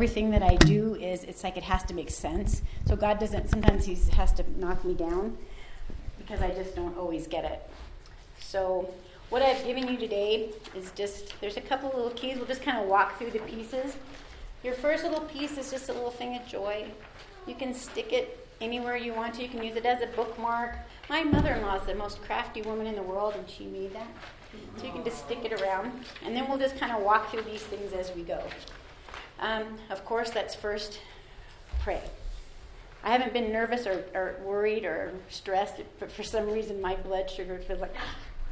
everything that I do is it's like it has to make sense. So God doesn't sometimes he has to knock me down because I just don't always get it. So what I've given you today is just there's a couple little keys. We'll just kind of walk through the pieces. Your first little piece is just a little thing of joy. You can stick it anywhere you want to. You can use it as a bookmark. My mother-in-law is the most crafty woman in the world, and she made that. So you can just stick it around, and then we'll just kind of walk through these things as we go. Um, of course, that's first pray. I haven't been nervous or, or worried or stressed, but for some reason my blood sugar feels like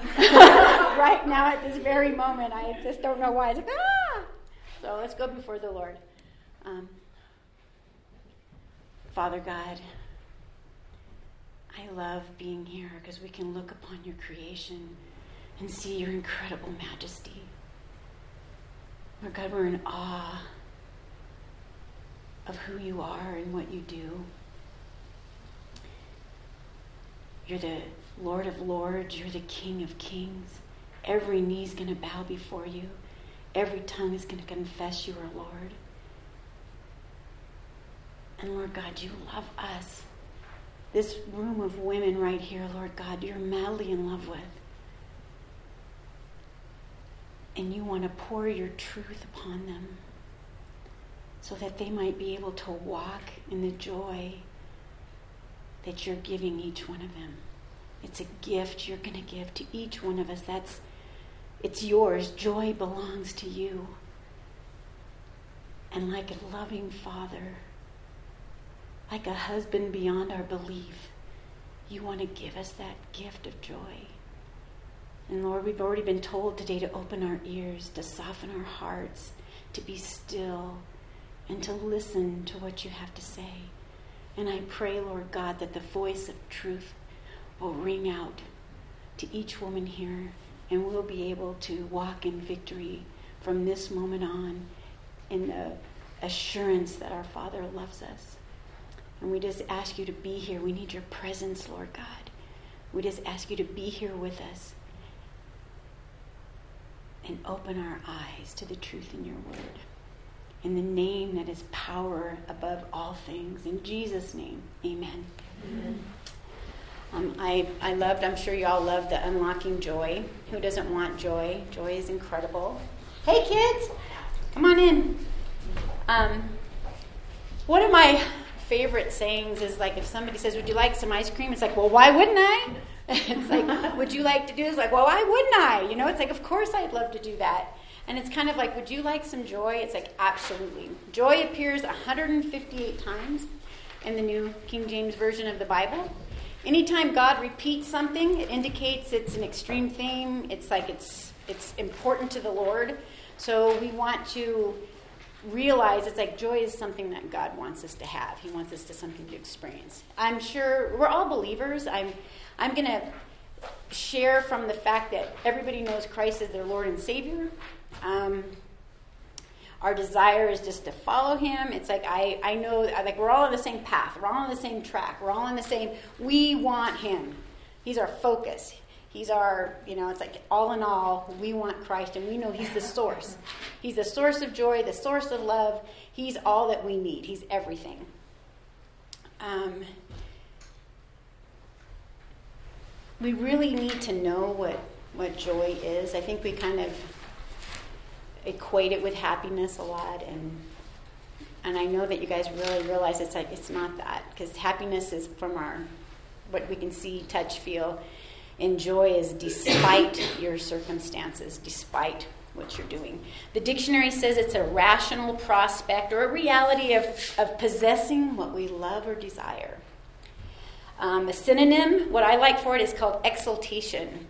right now at this very moment. I just don't know why. It's like ah. So let's go before the Lord. Um, Father God, I love being here because we can look upon your creation and see your incredible majesty. Lord God, we're in awe of who you are and what you do. You're the Lord of Lords, you're the King of Kings. Every knee's going to bow before you, every tongue is going to confess you are Lord. And Lord God, you love us. This room of women right here, Lord God, you're madly in love with. And you want to pour your truth upon them so that they might be able to walk in the joy that you're giving each one of them. It's a gift you're going to give to each one of us. That's it's yours. Joy belongs to you. And like a loving father, like a husband beyond our belief, you want to give us that gift of joy. And Lord, we've already been told today to open our ears, to soften our hearts, to be still, and to listen to what you have to say. And I pray, Lord God, that the voice of truth will ring out to each woman here, and we'll be able to walk in victory from this moment on in the assurance that our Father loves us. And we just ask you to be here. We need your presence, Lord God. We just ask you to be here with us and open our eyes to the truth in your word. In the name that is power above all things. In Jesus' name, amen. amen. Um, I, I loved, I'm sure you all loved the Unlocking Joy. Who doesn't want joy? Joy is incredible. Hey, kids, come on in. Um, one of my favorite sayings is like if somebody says, Would you like some ice cream? It's like, Well, why wouldn't I? it's like, Would you like to do this? Like, Well, why wouldn't I? You know, it's like, Of course I'd love to do that. And it's kind of like, Would you like some joy? It's like, Absolutely. Joy appears 158 times in the New King James Version of the Bible. Anytime God repeats something, it indicates it's an extreme theme. It's like it's it's important to the Lord. So we want to realize it's like joy is something that God wants us to have. He wants us to something to experience. I'm sure we're all believers. I'm I'm going to share from the fact that everybody knows Christ as their Lord and Savior. Um, our desire is just to follow him. It's like I, I know like we're all on the same path. We're all on the same track. We're all on the same we want him. He's our focus. He's our, you know, it's like all in all, we want Christ and we know He's the source. He's the source of joy, the source of love. He's all that we need. He's everything. Um, we really need to know what, what joy is. I think we kind of equate it with happiness a lot and and I know that you guys really realize it's like it's not that because happiness is from our what we can see, touch, feel and joy is despite your circumstances, despite what you're doing. The dictionary says it's a rational prospect or a reality of, of possessing what we love or desire. Um, a synonym, what I like for it, is called exultation.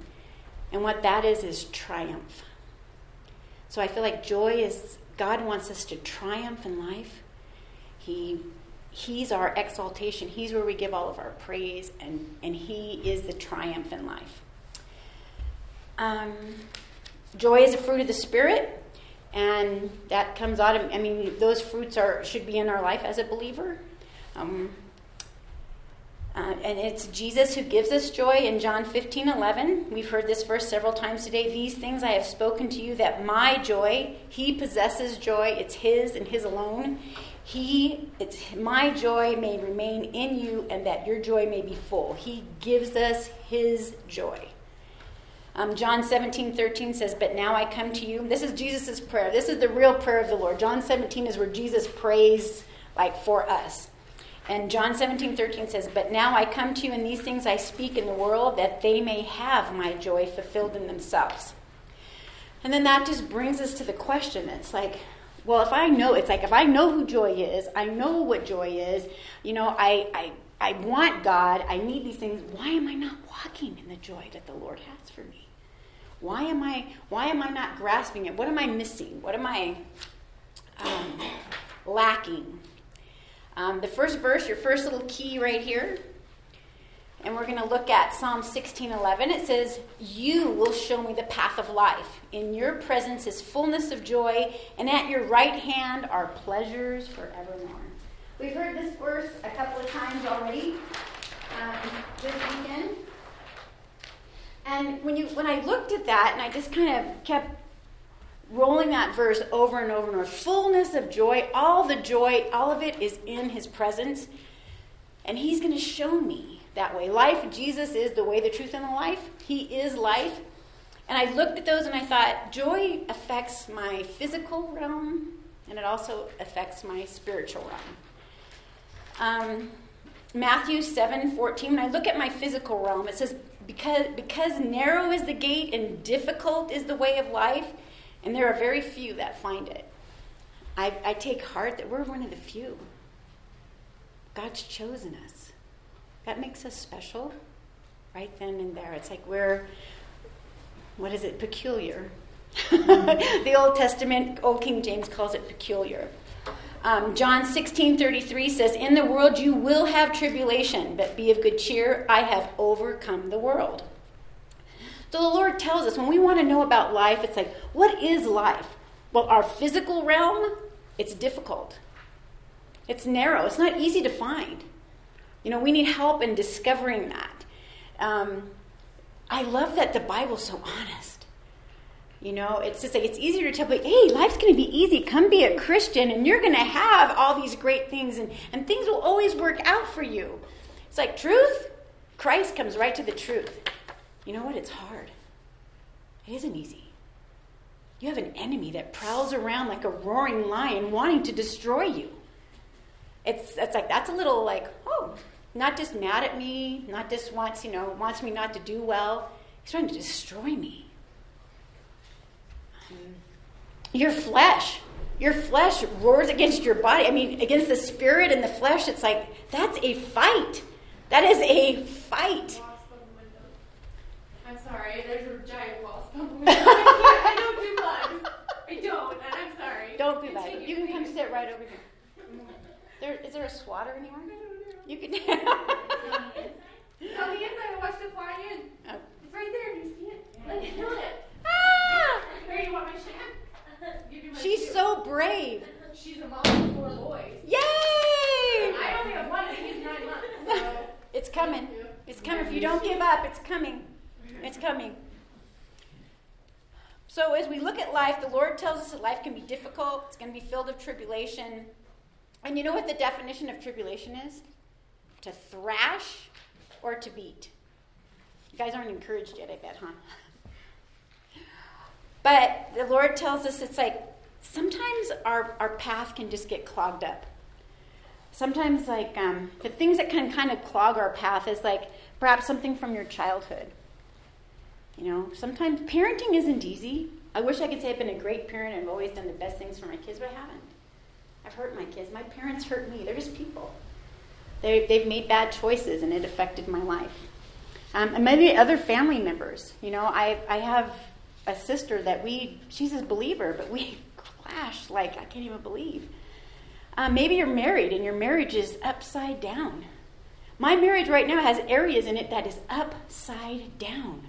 And what that is, is triumph. So I feel like joy is, God wants us to triumph in life. He He's our exaltation. He's where we give all of our praise, and, and He is the triumph in life. Um, joy is a fruit of the Spirit, and that comes out of, I mean, those fruits are should be in our life as a believer. Um, Uh, and it's Jesus who gives us joy in John 15, 11. We've heard this verse several times today. These things I have spoken to you that my joy, he possesses joy, it's his and his alone. He, it's my joy may remain in you and that your joy may be full. He gives us his joy. Um, John 17, 13 says, But now I come to you. This is Jesus' prayer. This is the real prayer of the Lord. John 17 is where Jesus prays like for us. And John 17, 13 says, But now I come to you, and these things I speak in the world, that they may have my joy fulfilled in themselves. And then that just brings us to the question. It's like, well, if I know, it's like if I know who joy is, I know what joy is, you know, I, I, I want God, I need these things, why am I not walking in the joy that the Lord has for me? Why am I, why am I not grasping it? What am I missing? What am I um, lacking? Um, the first verse, your first little key right here, and we're going to look at Psalm 16:11. It says, "You will show me the path of life. In your presence is fullness of joy, and at your right hand are pleasures forevermore." We've heard this verse a couple of times already um, this weekend. And when you when I looked at that and I just kind of kept rolling that verse over and over and over. Fullness of joy, all the joy, all of it is in his presence. And he's going to show me that way. Life, Jesus is the way, the truth, and the life. He is life. And I looked at those and I thought, joy affects my physical realm and it also affects my spiritual realm. Um, Matthew 7 14, when I look at my physical realm, it says, because, because narrow is the gate and difficult is the way of life, and there are very few that find it. I, I take heart that we're one of the few. God's chosen us. That makes us special right then and there. It's like we're, what is it, peculiar. the Old Testament, Old King James calls it peculiar. Um, John 16 33 says, In the world you will have tribulation, but be of good cheer. I have overcome the world. So the Lord tells us when we want to know about life, it's like, what is life? Well, our physical realm, it's difficult. It's narrow. It's not easy to find. You know, we need help in discovering that. Um, I love that the Bible's so honest. You know, it's just like it's easier to tell people, hey, life's going to be easy. Come be a Christian, and you're going to have all these great things, and, and things will always work out for you. It's like truth. Christ comes right to the truth. You know what? It's hard. It isn't easy. You have an enemy that prowls around like a roaring lion wanting to destroy you. It's, it's like, that's a little like, oh, not just mad at me, not just wants, you know, wants me not to do well. He's trying to destroy me. Your flesh, your flesh roars against your body. I mean, against the spirit and the flesh, it's like, that's a fight. That is a fight sorry. There's a giant wasp on the. I, don't do bugs. I don't, and I'm sorry. Don't be bad. You can come sit right over here. There, is there a swatter anywhere? You can. on the inside, I watched it fly in. Oh. It's right there. You see it? Let me kill it. Ah! Here, you want my shit? She's shoe. so brave. She's a mom of four boys. Yay! I only have one, and he's nine months. So. It's coming. It's coming. If you don't give up, it's coming. It's coming. So, as we look at life, the Lord tells us that life can be difficult, it's going to be filled with tribulation. And you know what the definition of tribulation is? To thrash or to beat. You guys aren't encouraged yet, I bet, huh? But the Lord tells us it's like sometimes our, our path can just get clogged up. Sometimes, like, um, the things that can kind of clog our path is like perhaps something from your childhood you know, sometimes parenting isn't easy. I wish I could say I've been a great parent and I've always done the best things for my kids, but I haven't. I've hurt my kids. My parents hurt me. They're just people. They, they've made bad choices and it affected my life. Um, and maybe other family members. You know, I, I have a sister that we, she's a believer, but we clash like I can't even believe. Um, maybe you're married and your marriage is upside down. My marriage right now has areas in it that is upside down.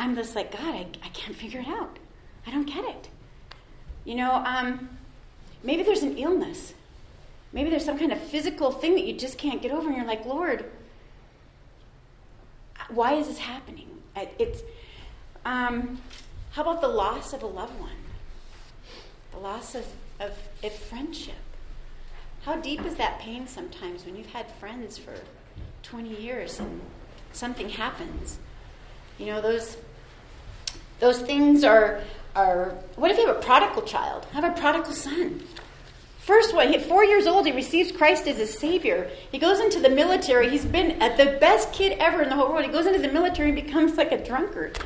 I'm just like, God, I, I can't figure it out. I don't get it. You know, um, maybe there's an illness. Maybe there's some kind of physical thing that you just can't get over, and you're like, Lord, why is this happening? It's, um, how about the loss of a loved one? The loss of, of, of friendship. How deep is that pain sometimes when you've had friends for 20 years and something happens? You know, those, those things are, are. What if you have a prodigal child? Have a prodigal son. First one, at four years old, he receives Christ as his Savior. He goes into the military. He's been the best kid ever in the whole world. He goes into the military and becomes like a drunkard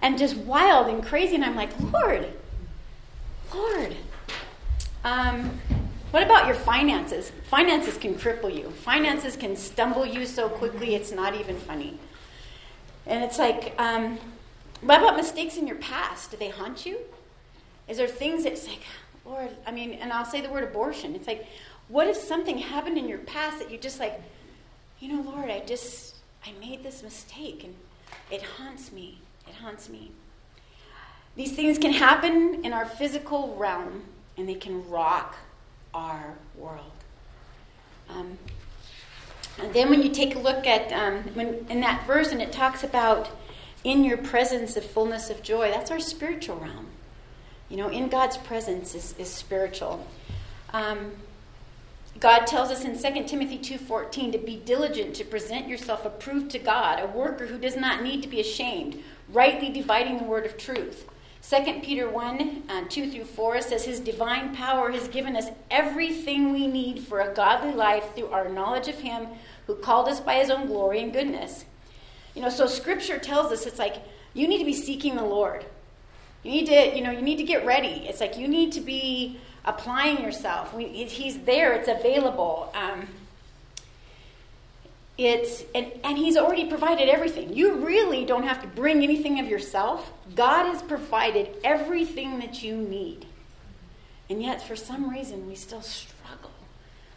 and just wild and crazy. And I'm like, Lord, Lord. Um, what about your finances? Finances can cripple you. Finances can stumble you so quickly it's not even funny. And it's like, um, what about mistakes in your past? Do they haunt you? Is there things that's like, Lord, I mean, and I'll say the word abortion. It's like, what if something happened in your past that you just like, you know, Lord, I just, I made this mistake and it haunts me. It haunts me. These things can happen in our physical realm and they can rock our world. Um, and then when you take a look at, um, when, in that verse, and it talks about in your presence of fullness of joy, that's our spiritual realm. You know, in God's presence is, is spiritual. Um, God tells us in 2 Timothy 2:14 to be diligent to present yourself approved to God, a worker who does not need to be ashamed, rightly dividing the word of truth. 2 Peter 1 uh, 2 through 4 says, His divine power has given us everything we need for a godly life through our knowledge of Him who called us by His own glory and goodness. You know, so Scripture tells us it's like you need to be seeking the Lord. You need to, you know, you need to get ready. It's like you need to be applying yourself. We, he's there. It's available. Um, it's and, and he's already provided everything. You really don't have to bring anything of yourself. God has provided everything that you need. And yet, for some reason, we still struggle.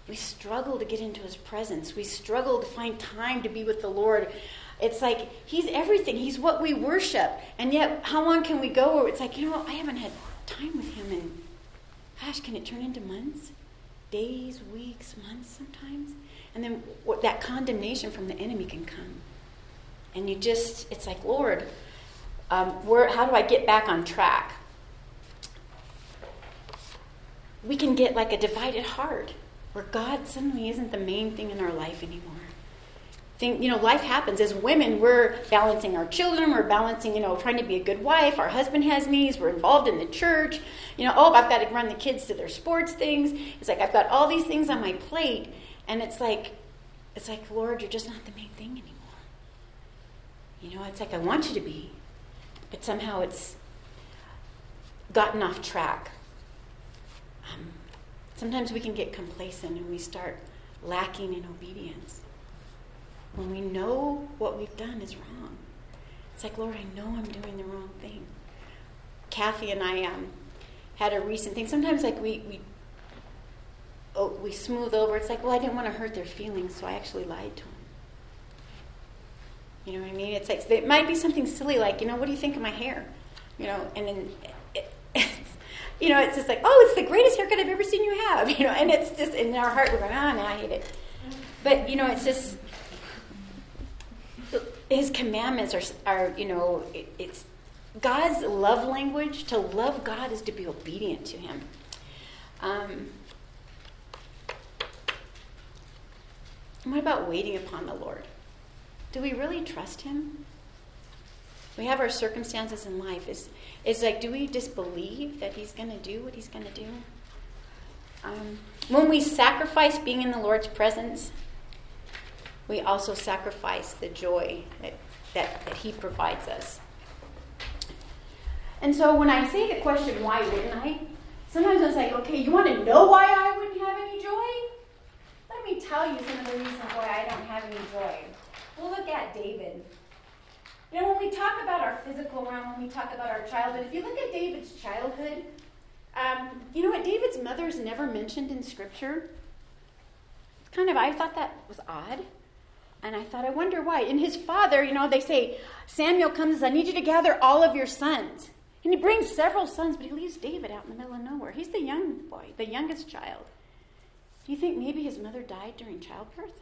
We struggle to get into his presence. We struggle to find time to be with the Lord. It's like he's everything. He's what we worship. And yet, how long can we go where it's like, you know, I haven't had time with him and gosh, can it turn into months? Days, weeks, months sometimes? And then what, that condemnation from the enemy can come. And you just, it's like, Lord, um, where, how do I get back on track? We can get like a divided heart where God suddenly isn't the main thing in our life anymore think, you know, life happens. As women, we're balancing our children, we're balancing, you know, trying to be a good wife. Our husband has needs, we're involved in the church. You know, oh, I've got to run the kids to their sports things. It's like I've got all these things on my plate, and it's like, it's like, Lord, you're just not the main thing anymore. You know, it's like I want you to be, but somehow it's gotten off track. Um, sometimes we can get complacent and we start lacking in obedience when we know what we've done is wrong. It's like, Lord, I know I'm doing the wrong thing. Kathy and I um, had a recent thing. Sometimes, like, we, we, oh, we smooth over. It's like, well, I didn't want to hurt their feelings, so I actually lied to them. You know what I mean? It's like, it might be something silly, like, you know, what do you think of my hair? You know, and then, it, it's, you know, it's just like, oh, it's the greatest haircut I've ever seen you have. You know, and it's just, in our heart, we're going, ah, oh, no, I hate it. But, you know, it's just, his commandments are, are you know, it, it's God's love language. To love God is to be obedient to Him. Um, what about waiting upon the Lord? Do we really trust Him? We have our circumstances in life. Is it's like, do we just believe that He's going to do what He's going to do? Um, when we sacrifice being in the Lord's presence, we also sacrifice the joy that, that, that He provides us. And so when I say the question, why wouldn't I? Sometimes I say, okay, you want to know why I wouldn't have any joy? Let me tell you some of the reasons why I don't have any joy. We'll look at David. You know, when we talk about our physical realm, when we talk about our childhood, if you look at David's childhood, um, you know what? David's mother is never mentioned in Scripture. Kind of, I thought that was odd. And I thought, I wonder why. And his father, you know, they say, Samuel comes, I need you to gather all of your sons. And he brings several sons, but he leaves David out in the middle of nowhere. He's the young boy, the youngest child. Do you think maybe his mother died during childbirth?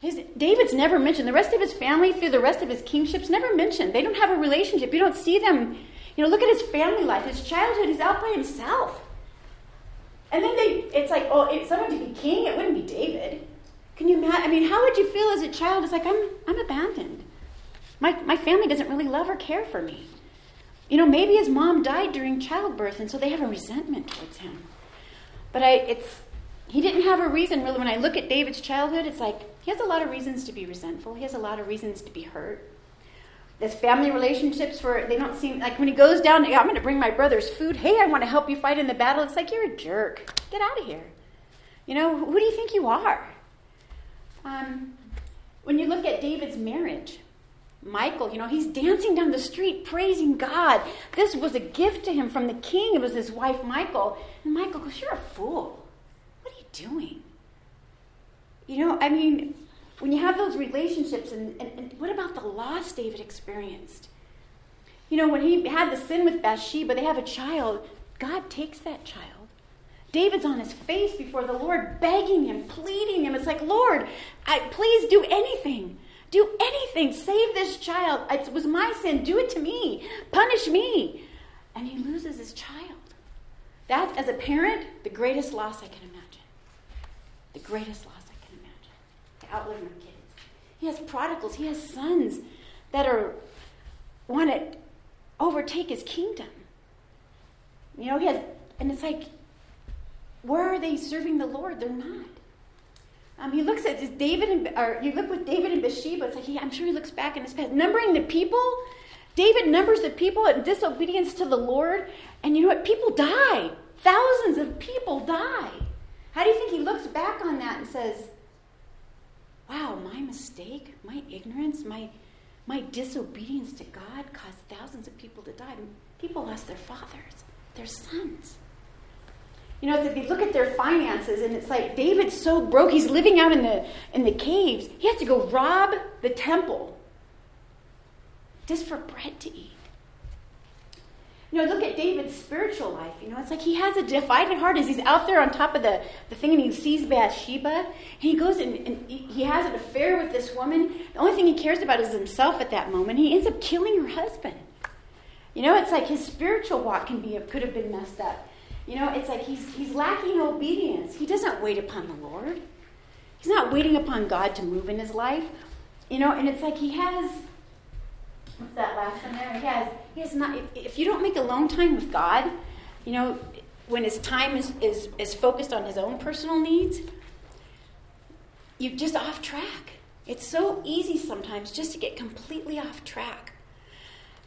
His, David's never mentioned. The rest of his family, through the rest of his kingships, never mentioned. They don't have a relationship. You don't see them. You know, look at his family life, his childhood. He's out by himself. And then they, it's like, oh, if someone to be king, it wouldn't be David. Can you imagine? I mean, how would you feel as a child? It's like, I'm, I'm abandoned. My, my family doesn't really love or care for me. You know, maybe his mom died during childbirth, and so they have a resentment towards him. But I, it's, he didn't have a reason, really. When I look at David's childhood, it's like he has a lot of reasons to be resentful. He has a lot of reasons to be hurt. His family relationships where they don't seem like when he goes down, I'm going to bring my brother's food. Hey, I want to help you fight in the battle. It's like you're a jerk. Get out of here. You know, who do you think you are? Um, when you look at David's marriage, Michal, you know, he's dancing down the street praising God. This was a gift to him from the king. It was his wife, Michal. And Michal goes, You're a fool. What are you doing? You know, I mean, when you have those relationships, and, and, and what about the loss David experienced? You know, when he had the sin with Bathsheba, they have a child. God takes that child. David's on his face before the Lord, begging him, pleading him. It's like, Lord, I, please do anything. Do anything. Save this child. It was my sin. Do it to me. Punish me. And he loses his child. That's, as a parent, the greatest loss I can imagine. The greatest loss I can imagine. To outlive my kids. He has prodigals. He has sons that are want to overtake his kingdom. You know, he has, and it's like, where are they serving the Lord? They're not. Um, he looks at David and or you look with David and Bathsheba. It's like he, I'm sure he looks back in his past, numbering the people. David numbers the people in disobedience to the Lord, and you know what? People die. Thousands of people die. How do you think he looks back on that and says, "Wow, my mistake, my ignorance, my my disobedience to God caused thousands of people to die. People lost their fathers, their sons." You know, if you look at their finances, and it's like David's so broke, he's living out in the in the caves. He has to go rob the temple just for bread to eat. You know, look at David's spiritual life. You know, it's like he has a divided heart as he's out there on top of the, the thing and he sees Bathsheba. He goes and, and he has an affair with this woman. The only thing he cares about is himself at that moment. He ends up killing her husband. You know, it's like his spiritual walk can be could have been messed up. You know, it's like he's, he's lacking obedience. He doesn't wait upon the Lord. He's not waiting upon God to move in his life. You know, and it's like he has, what's that last one there? He has, he has not, if you don't make alone time with God, you know, when his time is, is, is focused on his own personal needs, you're just off track. It's so easy sometimes just to get completely off track.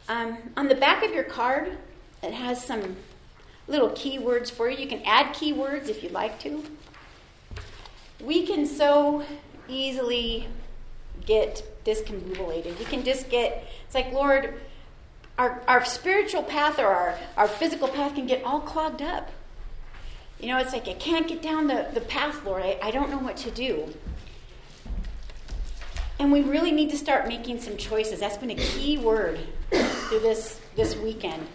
Um, on the back of your card, it has some little keywords for you. You can add keywords if you'd like to. We can so easily get discombobulated. We can just get, it's like, Lord, our, our spiritual path or our, our physical path can get all clogged up. You know, it's like, I can't get down the, the path, Lord. I, I don't know what to do. And we really need to start making some choices. That's been a key word through this, this weekend.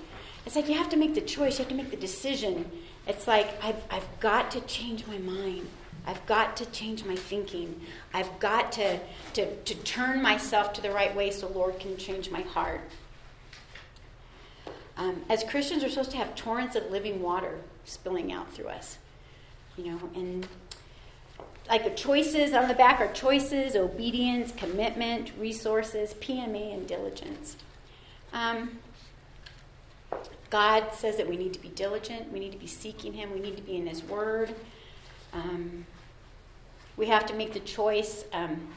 It's like you have to make the choice, you have to make the decision. It's like I've, I've got to change my mind. I've got to change my thinking. I've got to, to, to turn myself to the right way so Lord can change my heart. Um, as Christians, we're supposed to have torrents of living water spilling out through us. You know, and like the choices on the back are choices, obedience, commitment, resources, PMA, and diligence. Um, God says that we need to be diligent, we need to be seeking Him, we need to be in His Word. Um, we have to make the choice. Um,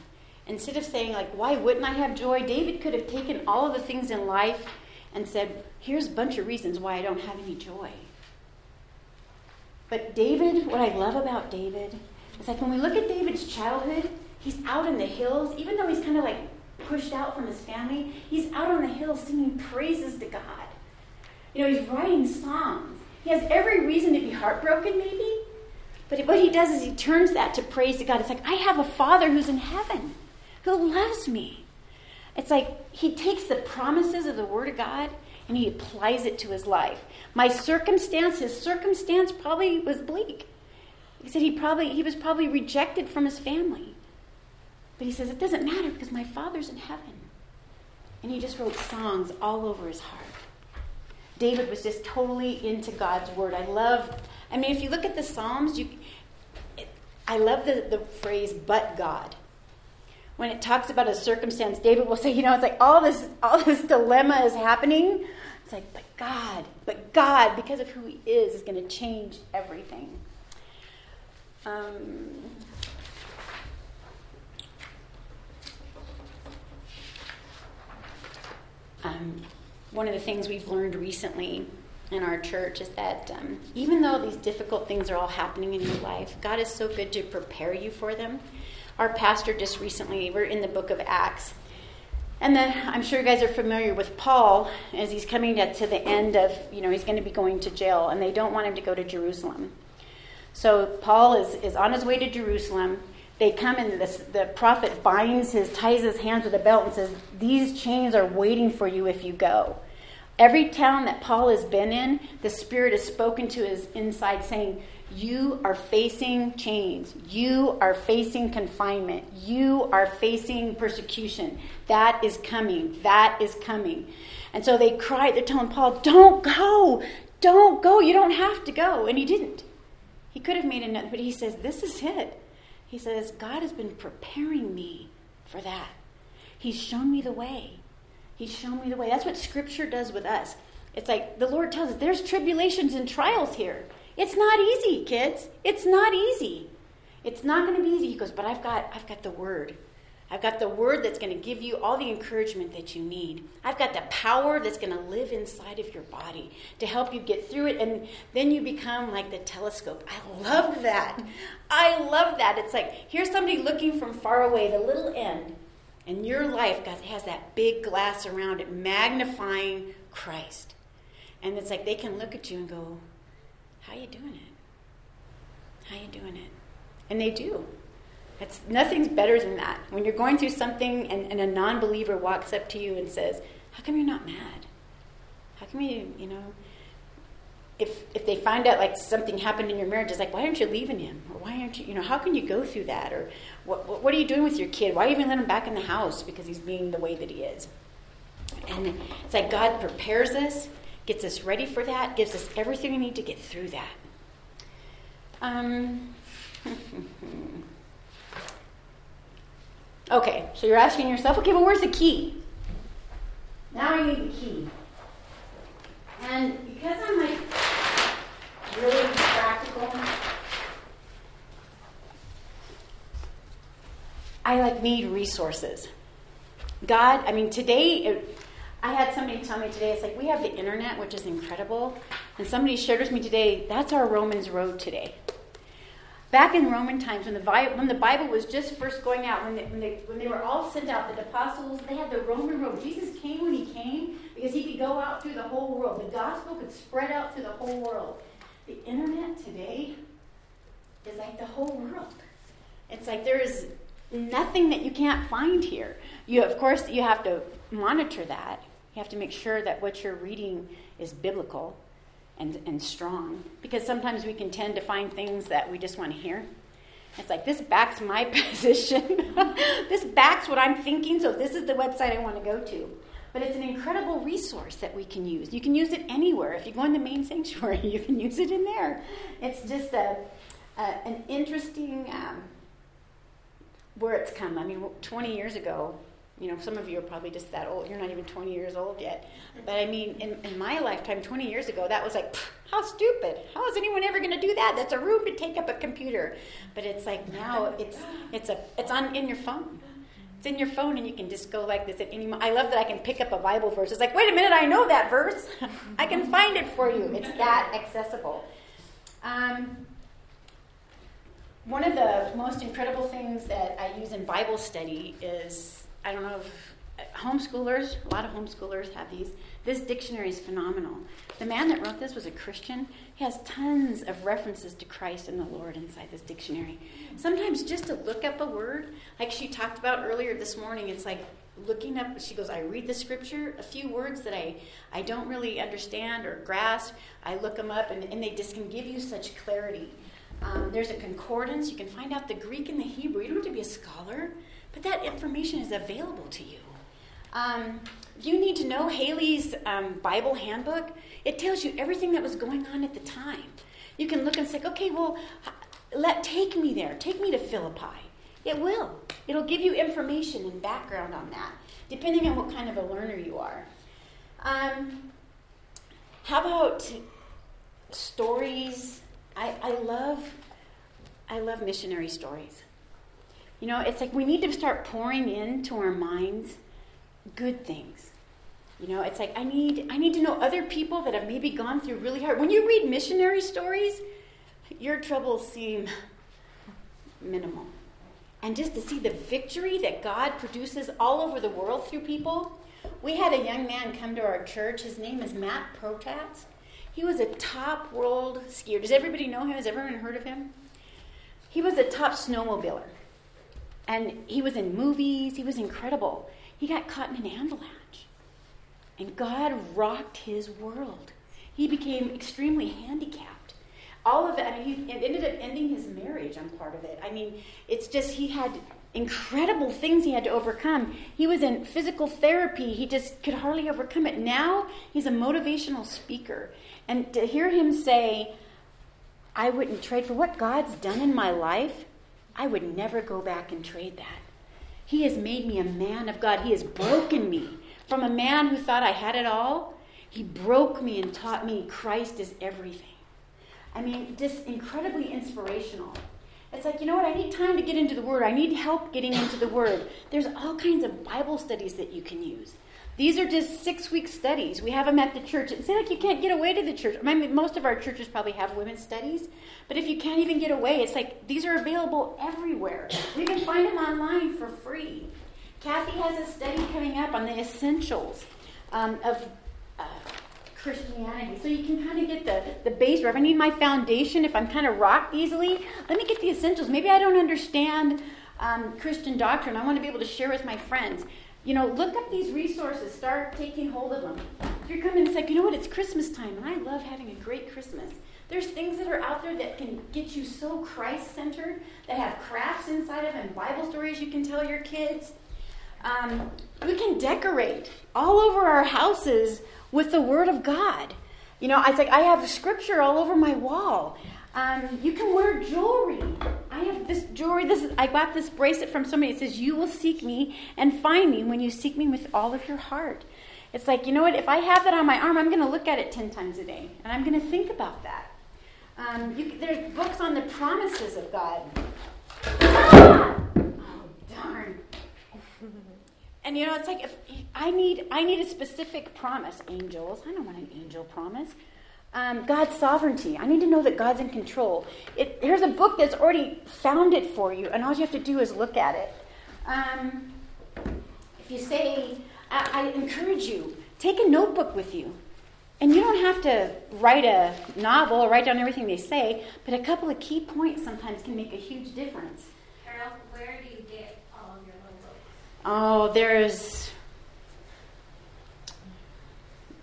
instead of saying, like, why wouldn't I have joy? David could have taken all of the things in life and said, here's a bunch of reasons why I don't have any joy. But David, what I love about David, is like when we look at David's childhood, he's out in the hills, even though he's kind of like pushed out from his family, he's out on the hills singing praises to God. You know, he's writing songs. He has every reason to be heartbroken, maybe. But what he does is he turns that to praise to God. It's like, I have a Father who's in heaven who loves me. It's like he takes the promises of the Word of God and he applies it to his life. My circumstance, his circumstance probably was bleak. He said he probably he was probably rejected from his family. But he says, It doesn't matter because my Father's in heaven. And he just wrote songs all over his heart. David was just totally into God's word. I love, I mean, if you look at the Psalms, you, I love the, the phrase, but God. When it talks about a circumstance, David will say, you know, it's like all this, all this dilemma is happening. It's like, but God, but God, because of who He is, is going to change everything. Um, um, one of the things we've learned recently in our church is that um, even though these difficult things are all happening in your life, God is so good to prepare you for them. Our pastor just recently, we're in the book of Acts. And then I'm sure you guys are familiar with Paul as he's coming to the end of, you know, he's going to be going to jail, and they don't want him to go to Jerusalem. So Paul is, is on his way to Jerusalem. They come and the prophet binds his, ties his hands with a belt and says, These chains are waiting for you if you go. Every town that Paul has been in, the Spirit has spoken to his inside saying, You are facing chains. You are facing confinement. You are facing persecution. That is coming. That is coming. And so they cried, they're telling Paul, Don't go. Don't go. You don't have to go. And he didn't. He could have made another, but he says, This is it. He says, God has been preparing me for that. He's shown me the way. He's shown me the way. That's what Scripture does with us. It's like the Lord tells us there's tribulations and trials here. It's not easy, kids. It's not easy. It's not going to be easy. He goes, but I've got, I've got the Word. I've got the Word that's going to give you all the encouragement that you need. I've got the power that's going to live inside of your body to help you get through it. And then you become like the telescope. I love that. I love that. It's like here's somebody looking from far away, the little end, and your life has that big glass around it, magnifying Christ. And it's like they can look at you and go, How you doing it? How you doing it? And they do. It's nothing's better than that. When you're going through something and, and a non-believer walks up to you and says, How come you're not mad? How come you, you know, if if they find out like something happened in your marriage, it's like, why aren't you leaving him? Or why aren't you, you know, how can you go through that? Or what, what, what are you doing with your kid? Why even let him back in the house because he's being the way that he is? And it's like God prepares us, gets us ready for that, gives us everything we need to get through that. Um, okay, so you're asking yourself, okay, well, where's the key? Now I need the key. And because I'm like really practical, I like need resources. God, I mean, today, it, I had somebody tell me today, it's like we have the internet, which is incredible. And somebody shared with me today, that's our Romans road today. Back in Roman times, when the, when the Bible was just first going out, when they, when, they, when they were all sent out, the apostles, they had the Roman road. Jesus came when he came because he could go out through the whole world. The gospel could spread out through the whole world. The internet today is like the whole world. It's like there is nothing that you can't find here. You, of course, you have to monitor that. You have to make sure that what you're reading is biblical and, and strong. Because sometimes we can tend to find things that we just want to hear. It's like, this backs my position. this backs what I'm thinking, so this is the website I want to go to. But it's an incredible resource that we can use. You can use it anywhere. If you go in the main sanctuary, you can use it in there. It's just a, a an interesting um, where it's come. I mean, 20 years ago, you know, some of you are probably just that old. You're not even 20 years old yet. But I mean, in, in my lifetime, 20 years ago, that was like, how stupid. How is anyone ever going to do that? That's a room to take up a computer. But it's like now it's, it's, a, it's on in your phone. It's in your phone, and you can just go like this at any. I love that I can pick up a Bible verse. It's like, wait a minute, I know that verse. I can find it for you. It's that accessible. Um, one of the most incredible things that I use in Bible study is I don't know if homeschoolers, a lot of homeschoolers have these. This dictionary is phenomenal. The man that wrote this was a Christian. He has tons of references to Christ and the Lord inside this dictionary. Sometimes just to look up a word, like she talked about earlier this morning, it's like looking up, she goes, I read the scripture, a few words that I, I don't really understand or grasp, I look them up, and, and they just can give you such clarity. Um, there's a concordance. You can find out the Greek and the Hebrew. You don't have to be a scholar, but that information is available to you. Um, you need to know Halley's um, Bible handbook, it tells you everything that was going on at the time. You can look and say, okay, well, let take me there. Take me to Philippi. It will. It'll give you information and background on that, depending on what kind of a learner you are. Um, how about stories? I, I love I love missionary stories. You know, it's like we need to start pouring into our minds good things. You know, it's like I need I need to know other people that have maybe gone through really hard. When you read missionary stories, your troubles seem minimal. And just to see the victory that God produces all over the world through people. We had a young man come to our church. His name is Matt Protats. He was a top world skier. Does everybody know him? Has everyone heard of him? He was a top snowmobiler. And he was in movies. He was incredible. He got caught in an avalanche. And God rocked his world. He became extremely handicapped. All of it, I mean, he ended up ending his marriage on part of it. I mean, it's just he had incredible things he had to overcome. He was in physical therapy, he just could hardly overcome it. Now he's a motivational speaker. And to hear him say, I wouldn't trade for what God's done in my life, I would never go back and trade that. He has made me a man of God. He has broken me from a man who thought I had it all. He broke me and taught me Christ is everything. I mean, just incredibly inspirational. It's like, you know what? I need time to get into the Word. I need help getting into the Word. There's all kinds of Bible studies that you can use. These are just six week studies. We have them at the church. It's like you can't get away to the church. I mean, most of our churches probably have women's studies, but if you can't even get away, it's like these are available everywhere. You can find them online for free. Kathy has a study coming up on the essentials um, of uh, Christianity. So you can kind of get the, the base. If I need my foundation, if I'm kind of rocked easily, let me get the essentials. Maybe I don't understand um, Christian doctrine. I want to be able to share with my friends. You know, look up these resources. Start taking hold of them. You're coming, it's like, you know what? It's Christmas time, and I love having a great Christmas. There's things that are out there that can get you so Christ centered, that have crafts inside of them, Bible stories you can tell your kids. Um, we can decorate all over our houses with the Word of God. You know, it's like I have scripture all over my wall. Um, you can wear jewelry. I have this jewelry. This is, I got this bracelet from somebody. It says, "You will seek me and find me when you seek me with all of your heart." It's like you know what? If I have that on my arm, I'm going to look at it ten times a day, and I'm going to think about that. Um, you, there's books on the promises of God. Ah! Oh darn! And you know, it's like if I need I need a specific promise, angels. I don't want an angel promise. Um, God's sovereignty. I need to know that God's in control. It, here's a book that's already found it for you, and all you have to do is look at it. Um, if you say, I, I encourage you, take a notebook with you. And you don't have to write a novel or write down everything they say, but a couple of key points sometimes can make a huge difference. Carol, where do you get all of your little books? Oh, there's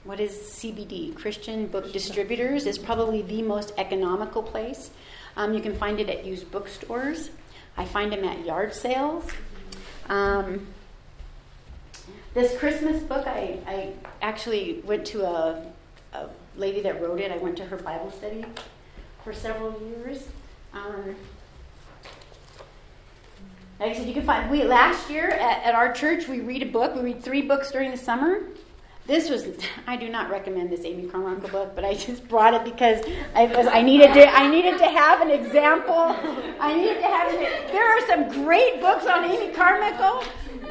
what is CBD? Christian Book Distributors is probably the most economical place. Um, you can find it at used bookstores. I find them at yard sales. Um, this Christmas book, I, I actually went to a, a, lady that wrote it. I went to her Bible study for several years. Um, like I said, you can find. We last year at, at our church we read a book. We read three books during the summer. This was I do not recommend this Amy Carmichael book, but I just brought it because I was I needed to I needed to have an example. I needed to have an, there are some great books on Amy Carmichael.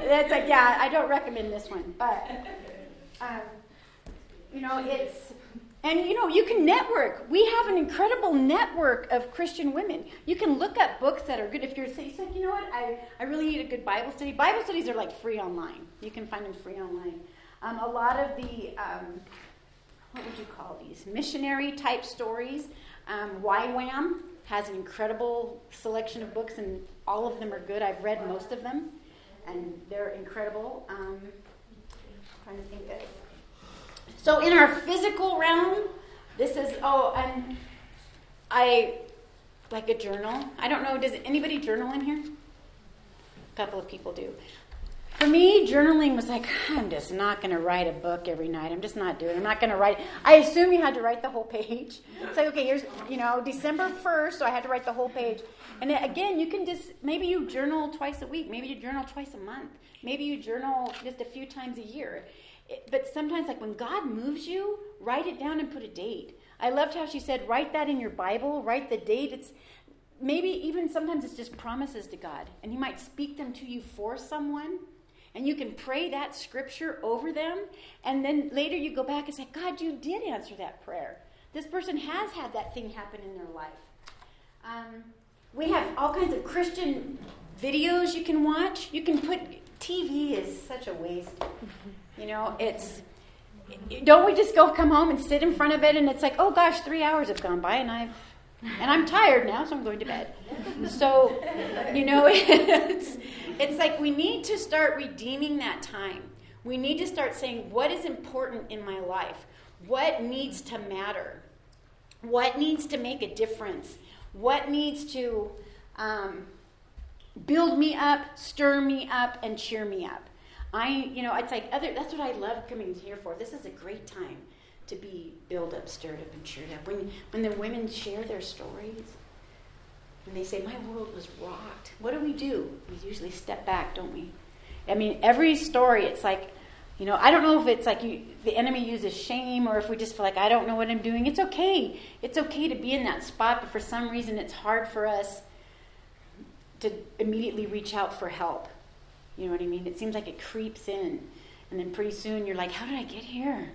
That's like yeah, I don't recommend this one, but um, you know it's and you know you can network. We have an incredible network of Christian women. You can look up books that are good. If you're saying like you know what I I really need a good Bible study. Bible studies are like free online. You can find them free online. Um, a lot of the, um, what would you call these? Missionary type stories. Um, YWAM has an incredible selection of books, and all of them are good. I've read most of them, and they're incredible. Um, trying to think of. So, in our physical realm, this is, oh, and I like a journal. I don't know, does anybody journal in here? A couple of people do. For me, journaling was like, I'm just not going to write a book every night. I'm just not doing it. I'm not going to write. I assume you had to write the whole page. It's like, okay, here's, you know, December 1st, so I had to write the whole page. And then, again, you can just, maybe you journal twice a week. Maybe you journal twice a month. Maybe you journal just a few times a year. It, but sometimes, like when God moves you, write it down and put a date. I loved how she said, write that in your Bible, write the date. It's maybe even sometimes it's just promises to God, and He might speak them to you for someone and you can pray that scripture over them. And then later you go back and say, God, you did answer that prayer. This person has had that thing happen in their life. Um, we have all kinds of Christian videos you can watch. You can put, TV is such a waste. You know, it's, don't we just go come home and sit in front of it and it's like, oh gosh, three hours have gone by and I've and I'm tired now, so I'm going to bed. So, you know, it's, it's like we need to start redeeming that time. We need to start saying, what is important in my life? What needs to matter? What needs to make a difference? What needs to um, build me up, stir me up, and cheer me up? I, you know, it's like other, that's what I love coming here for. This is a great time to be built up, stirred up, and cheered up. When, when the women share their stories, when they say, My world was rocked, what do we do? We usually step back, don't we? I mean, every story, it's like, you know, I don't know if it's like you, the enemy uses shame or if we just feel like, I don't know what I'm doing. It's okay. It's okay to be in that spot, but for some reason it's hard for us to immediately reach out for help. You know what I mean? It seems like it creeps in. And then pretty soon you're like, how did I get here?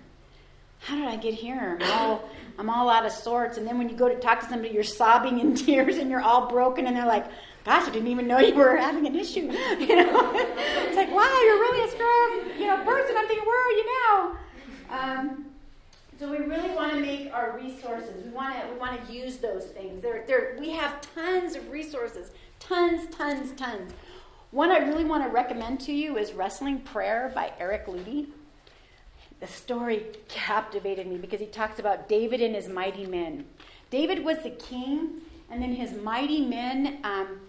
How did I get here? I'm all, I'm all out of sorts. And then when you go to talk to somebody, you're sobbing in tears and you're all broken, and they're like, gosh, I didn't even know you were having an issue. You know, it's like, wow, you're really a strong, you know, person. I'm thinking, where are you now? Um, so we really want to make our resources. We want to we want to use those things. There, there. We have tons of resources, tons, tons, tons. One I really want to recommend to you is Wrestling Prayer by Eric Ludy the story captivated me because he talks about David and his mighty men. David was the king, and then his mighty men. Um,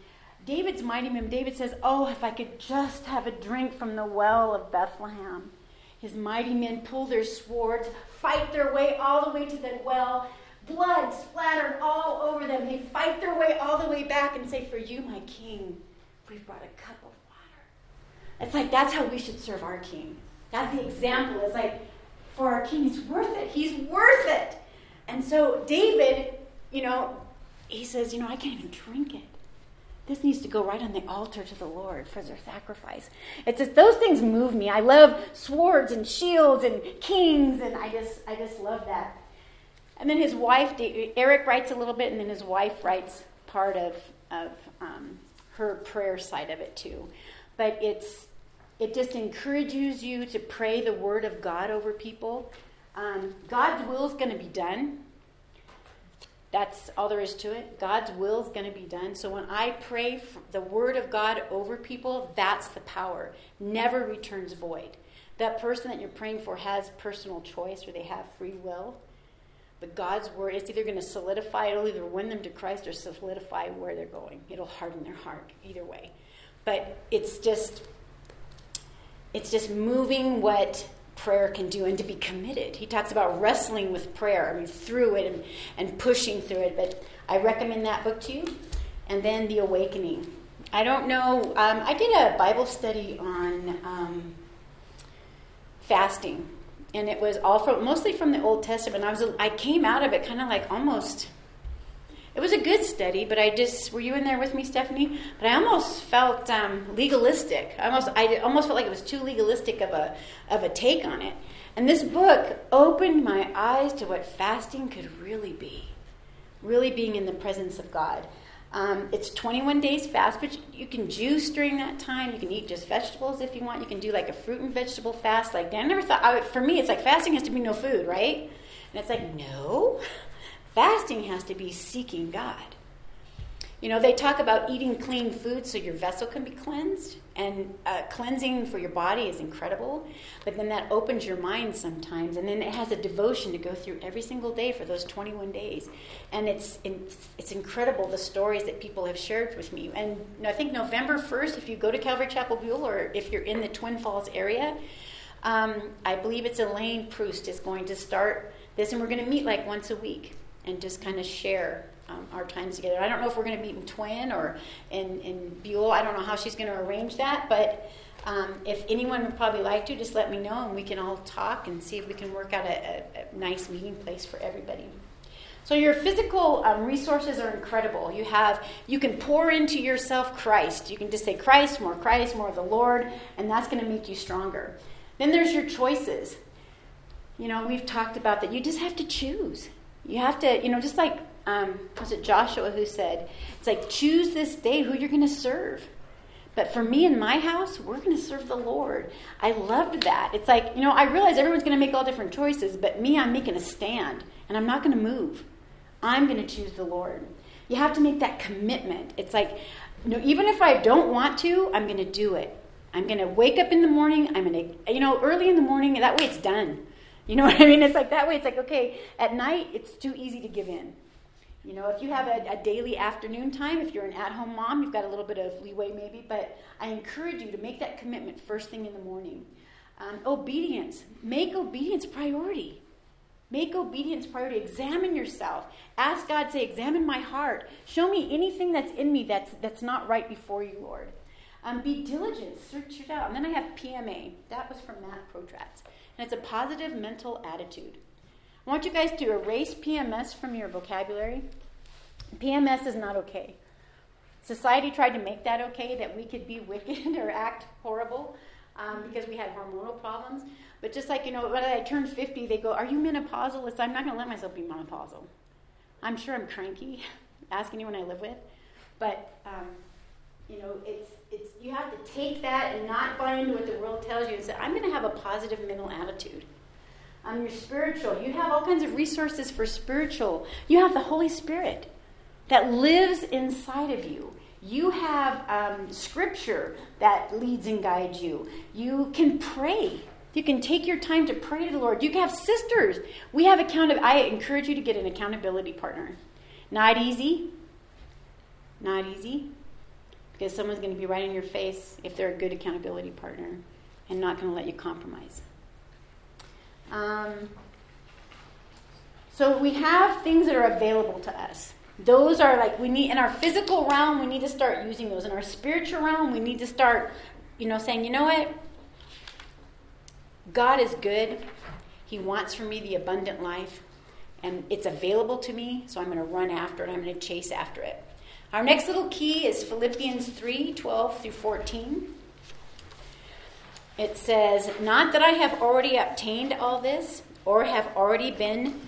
David's mighty men, David says, Oh, if I could just have a drink from the well of Bethlehem. His mighty men pull their swords, fight their way all the way to the well, blood splattered all over them. They fight their way all the way back and say, For you, my king, we've brought a cup of water. It's like that's how we should serve our king. That's the example. It's like, for our king, he's worth it. He's worth it. And so David, you know, he says, you know, I can't even drink it. This needs to go right on the altar to the Lord for their sacrifice. It's just those things move me. I love swords and shields and kings, and I just I just love that. And then his wife, Eric writes a little bit, and then his wife writes part of of um, her prayer side of it too. But it's it just encourages you to pray the word of God over people. Um, God's will is going to be done. That's all there is to it. God's will is going to be done. So when I pray the word of God over people, that's the power. Never returns void. That person that you're praying for has personal choice or they have free will. But God's word, it's either going to solidify, it'll either win them to Christ or solidify where they're going. It'll harden their heart, either way. But it's just it's just moving what prayer can do and to be committed. He talks about wrestling with prayer, I mean, through it and, and pushing through it. But I recommend that book to you. And then The Awakening. I don't know, um, I did a Bible study on um, fasting. And it was all from mostly from the Old Testament. I was I came out of it kind of like almost it was a good study, but I just were you in there with me, Stephanie? But I almost felt um, legalistic. I almost I almost felt like it was too legalistic of a of a take on it. And this book opened my eyes to what fasting could really be, really being in the presence of God. Um, it's 21 days fast, but you can juice during that time. You can eat just vegetables if you want. You can do like a fruit and vegetable fast. Like I never thought. I, for me, it's like fasting has to be no food, right? And it's like no. Fasting has to be seeking God. You know, they talk about eating clean food so your vessel can be cleansed, and uh, cleansing for your body is incredible. But then that opens your mind sometimes, and then it has a devotion to go through every single day for those 21 days, and it's it's incredible the stories that people have shared with me. And I think November 1st, if you go to Calvary Chapel Buhl or if you're in the Twin Falls area, um, I believe it's Elaine Proust is going to start this, and we're going to meet like once a week and just kind of share um, our times together. I don't know if we're going to meet in Twin or in, in Buhl. I don't know how she's going to arrange that, but um, if anyone would probably like to, just let me know and we can all talk and see if we can work out a, a, a nice meeting place for everybody. So your physical um, resources are incredible. You have you can pour into yourself Christ. You can just say Christ, more Christ, more of the Lord, and that's going to make you stronger. Then there's your choices. You know, we've talked about that. You just have to choose. You have to, you know, just like um, was it Joshua who said, it's like choose this day who you're going to serve. But for me and my house, we're going to serve the Lord. I loved that. It's like, you know, I realize everyone's going to make all different choices, but me, I'm making a stand, and I'm not going to move. I'm going to choose the Lord. You have to make that commitment. It's like, you know, even if I don't want to, I'm going to do it. I'm going to wake up in the morning. I'm going to, you know, early in the morning. That way it's done. You know what I mean? It's like that way. It's like, okay, at night, it's too easy to give in. You know, if you have a, a daily afternoon time, if you're an at home mom, you've got a little bit of leeway maybe, but I encourage you to make that commitment first thing in the morning. Um, obedience. Make obedience priority. Make obedience priority. Examine yourself. Ask God, say, examine my heart. Show me anything that's in me that's, that's not right before you, Lord. Um, be diligent. Search it out. And then I have PMA. That was from Matt Protratz. And it's a positive mental attitude. I want you guys to erase PMS from your vocabulary. PMS is not okay. Society tried to make that okay, that we could be wicked or act horrible um, because we had hormonal problems. But just like, you know, when I turned 50, they go, Are you menopausal? I'm not going to let myself be menopausal. I'm sure I'm cranky. Ask anyone I live with. But, um, you know, it's, it's, you have to take that and not buy into what the world tells you and say, I'm going to have a positive mental attitude. I'm your spiritual. You have all kinds of resources for spiritual. You have the Holy Spirit that lives inside of you. You have um, scripture that leads and guides you. You can pray. You can take your time to pray to the Lord. You can have sisters. We have accountability. I encourage you to get an accountability partner. Not easy. Not easy. Because someone's going to be right in your face if they're a good accountability partner and not going to let you compromise. Um, so we have things that are available to us. Those are like we need in our physical realm, we need to start using those. In our spiritual realm, we need to start, you know, saying, you know what? God is good. He wants for me the abundant life, and it's available to me, so I'm going to run after it. I'm going to chase after it. Our next little key is Philippians 3 12 through 14. It says, Not that I have already obtained all this or have already been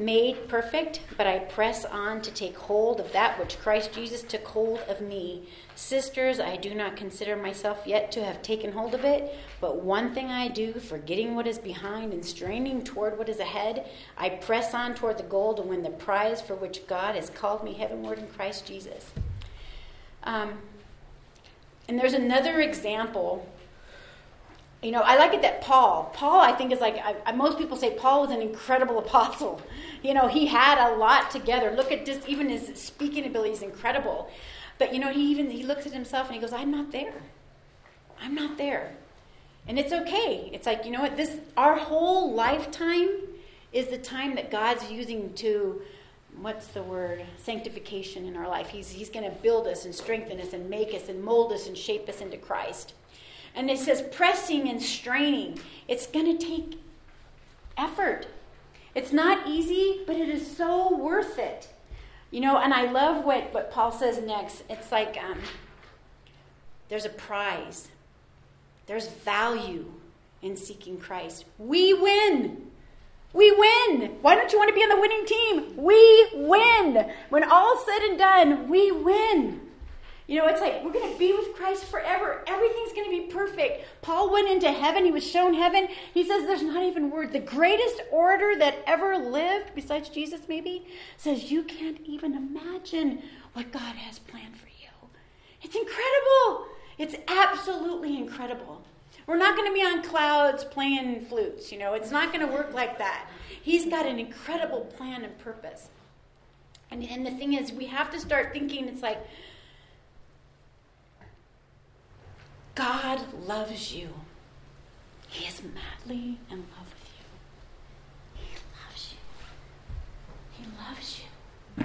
made perfect, but I press on to take hold of that which Christ Jesus took hold of me. Sisters, I do not consider myself yet to have taken hold of it, but one thing I do, forgetting what is behind and straining toward what is ahead, I press on toward the goal to win the prize for which God has called me heavenward in Christ Jesus. Um, and there's another example you know, I like it that Paul, Paul, I think is like, I, most people say Paul was an incredible apostle. You know, he had a lot together. Look at just even his speaking ability is incredible. But, you know, he even, he looks at himself and he goes, I'm not there. I'm not there. And it's okay. It's like, you know what, this, our whole lifetime is the time that God's using to, what's the word, sanctification in our life. He's, he's going to build us and strengthen us and make us and mold us and shape us into Christ. And it says pressing and straining. It's going to take effort. It's not easy, but it is so worth it. You know, and I love what, what Paul says next. It's like um, there's a prize, there's value in seeking Christ. We win. We win. Why don't you want to be on the winning team? We win. When all's said and done, we win. You know, it's like we're going to be with Christ forever. Everything's going to be perfect. Paul went into heaven. He was shown heaven. He says there's not even word. The greatest orator that ever lived, besides Jesus maybe, says you can't even imagine what God has planned for you. It's incredible. It's absolutely incredible. We're not going to be on clouds playing flutes, you know, it's not going to work like that. He's got an incredible plan and purpose. And, and the thing is, we have to start thinking it's like, God loves you. He is madly in love with you. He loves you. He loves you.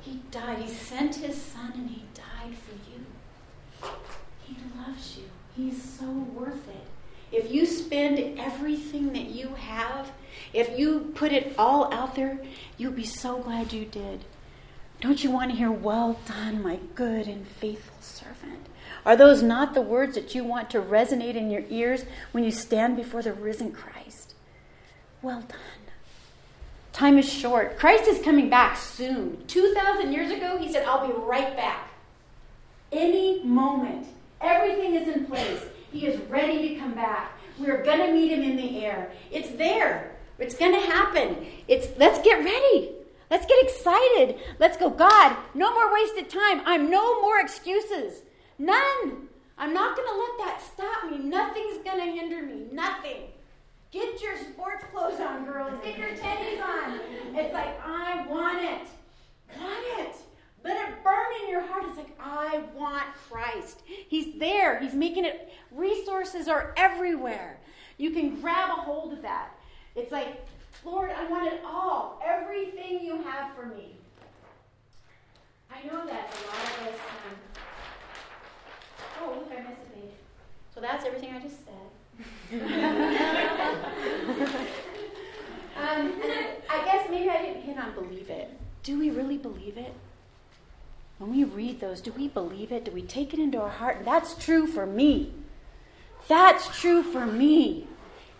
He died. He sent his son and he died for you. He loves you. He's so worth it. If you spend everything that you have, if you put it all out there, you'll be so glad you did. Don't you want to hear, Well done, my good and faithful servant? Are those not the words that you want to resonate in your ears when you stand before the risen Christ? Well done. Time is short. Christ is coming back soon. 2,000 years ago, he said, I'll be right back. Any moment. Everything is in place. He is ready to come back. We're going to meet him in the air. It's there. It's going to happen. It's let's get ready. Let's get excited. Let's go. God, no more wasted time. I'm no more excuses. None. I'm not going to let that stop me. Nothing's going to hinder me. Nothing. Get your sports clothes on, girls. Get your tennies on. It's like, I want it. Want it. Let it burn in your heart. It's like, I want Christ. He's there. He's making it. Resources are everywhere. You can grab a hold of that. It's like, Lord, I want it all. Everything you have for me. I know that a lot of us. Um, Oh, look, I missed a page. So that's everything I just said. um, I guess maybe I didn't hit on believe it. Do we really believe it? When we read those, do we believe it? Do we take it into our heart? That's true for me. That's true for me.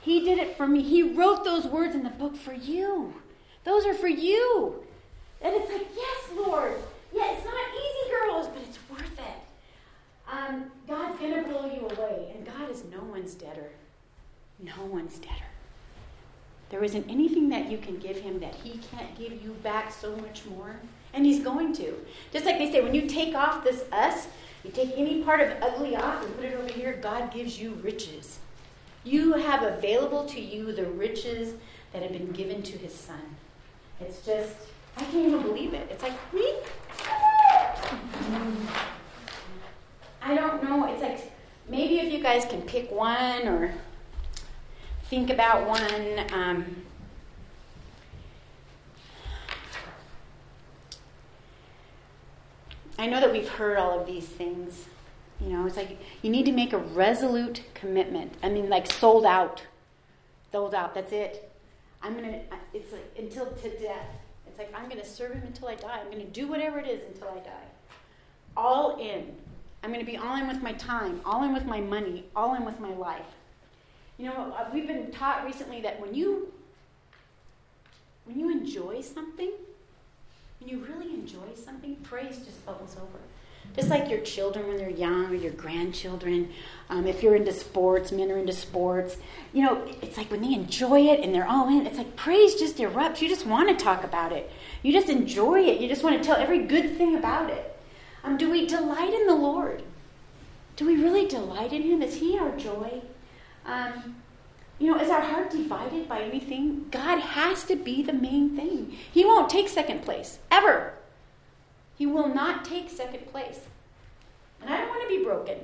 He did it for me. He wrote those words in the book for you. Those are for you. And it's like, yes, Lord. Yeah, it's not easy, girls, but it's worth it. Um, God's going to blow you away. And God is no one's debtor. No one's debtor. There isn't anything that you can give him that he can't give you back so much more. And he's going to. Just like they say, when you take off this us, you take any part of ugly off and put it over here, God gives you riches. You have available to you the riches that have been given to his son. It's just, I can't even believe it. It's like, me? I don't know. It's like maybe if you guys can pick one or think about one. Um, I know that we've heard all of these things. You know, it's like you need to make a resolute commitment. I mean, like sold out. Sold out. That's it. I'm to, it's like until to death. It's like I'm to serve him until I die. I'm to do whatever it is until I die. All in. I'm going to be all in with my time, all in with my money, all in with my life. You know, uh, we've been taught recently that when you when you enjoy something, when you really enjoy something, praise just bubbles over. Just like your children when they're young, or your grandchildren. Um, if you're into sports, men are into sports. You know, it's like when they enjoy it and they're all in. It's like praise just erupts. You just want to talk about it. You just enjoy it. You just want to tell every good thing about it. Um, do we delight in the Lord? Do we really delight in Him? Is He our joy? Um, you know, is our heart divided by anything? God has to be the main thing. He won't take second place, ever. He will not take second place. And I don't want to be broken.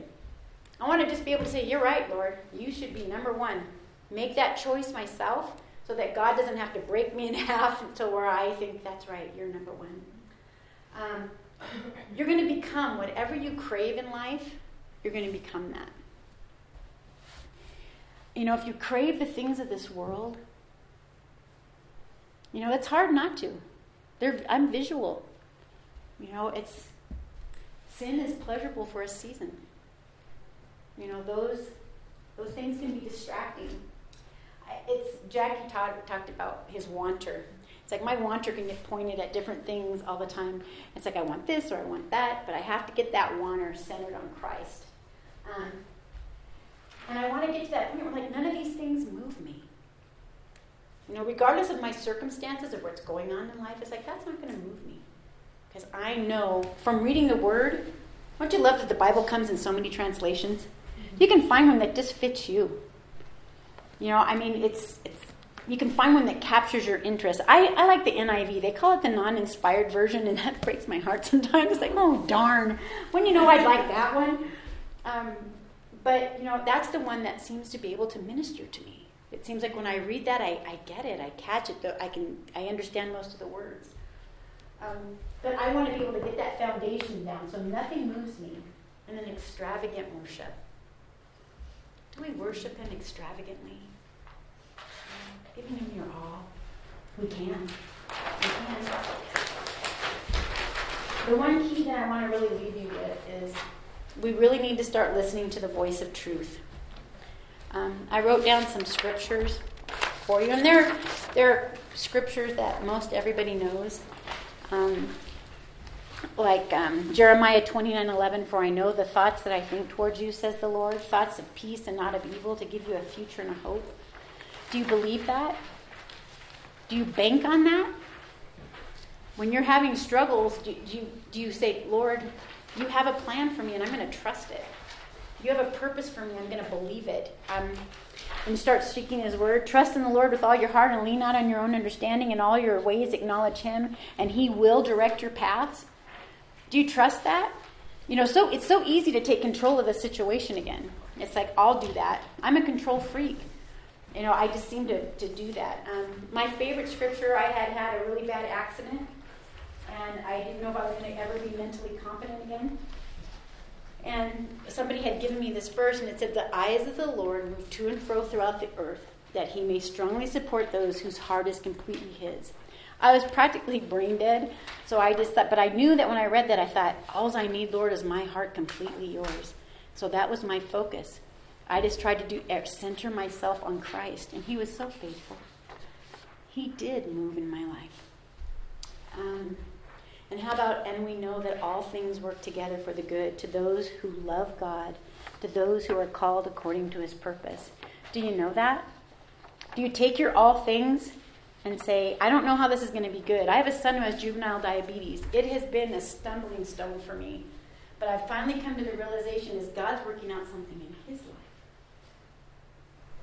I want to just be able to say, You're right, Lord. You should be number one. Make that choice myself so that God doesn't have to break me in half until where I think that's right. You're number one. Um, you're going to become whatever you crave in life, you're going to become that. You know, if you crave the things of this world, you know, it's hard not to. They're, I'm visual. You know, it's sin is pleasurable for a season. You know, those those things can be distracting. It's Jackie Todd talked about his wanter. It's like my wanter can get pointed at different things all the time. It's like I want this or I want that, but I have to get that wanter centered on Christ. Um, and I want to get to that point where like none of these things move me. You know, regardless of my circumstances of what's going on in life, it's like that's not going to move me Because I know from reading the Word, don't you love that the Bible comes in so many translations? You can find one that just fits you. You know, I mean, it's it's you can find one that captures your interest. I, I like the NIV. They call it the non inspired version, and that breaks my heart sometimes. It's like, oh, darn. When you know I'd like that one. Um, but, you know, that's the one that seems to be able to minister to me. It seems like when I read that, I, I get it. I catch it. Though I, can, I understand most of the words. Um, but I want to be able to get that foundation down so nothing moves me in an extravagant worship. Do we worship Him extravagantly? Giving Him your all. We can. We can. The one key that I want to really leave you with is we really need to start listening to the voice of truth. Um, I wrote down some scriptures for you, and they're, they're scriptures that most everybody knows. Um, like um, Jeremiah 29 11, for I know the thoughts that I think towards you, says the Lord, thoughts of peace and not of evil, to give you a future and a hope. Do you believe that? Do you bank on that? When you're having struggles, do, do, you, do you say, Lord, you have a plan for me and I'm going to trust it? You have a purpose for me, I'm going to believe it. Um, and start speaking His word. Trust in the Lord with all your heart and lean not on your own understanding. In all your ways, acknowledge Him, and He will direct your paths. Do you trust that? You know, so it's so easy to take control of the situation again. It's like I'll do that. I'm a control freak you know, I just seem to, to do that. Um, my favorite scripture, I had had a really bad accident, and I didn't know if I was going to ever be mentally competent again. And somebody had given me this verse, and it said, The eyes of the Lord move to and fro throughout the earth, that he may strongly support those whose heart is completely his. I was practically brain dead, so I just thought, but I knew that when I read that, I thought, All I need, Lord, is my heart completely yours. So that was my focus. I just tried to do er, center myself on Christ, and He was so faithful. He did move in my life. Um, and how about, and we know that all things work together for the good to those who love God, to those who are called according to His purpose. Do you know that? Do you take your all things and say, I don't know how this is going to be good? I have a son who has juvenile diabetes. It has been a stumbling stone for me. But I've finally come to the realization is God's working out something in.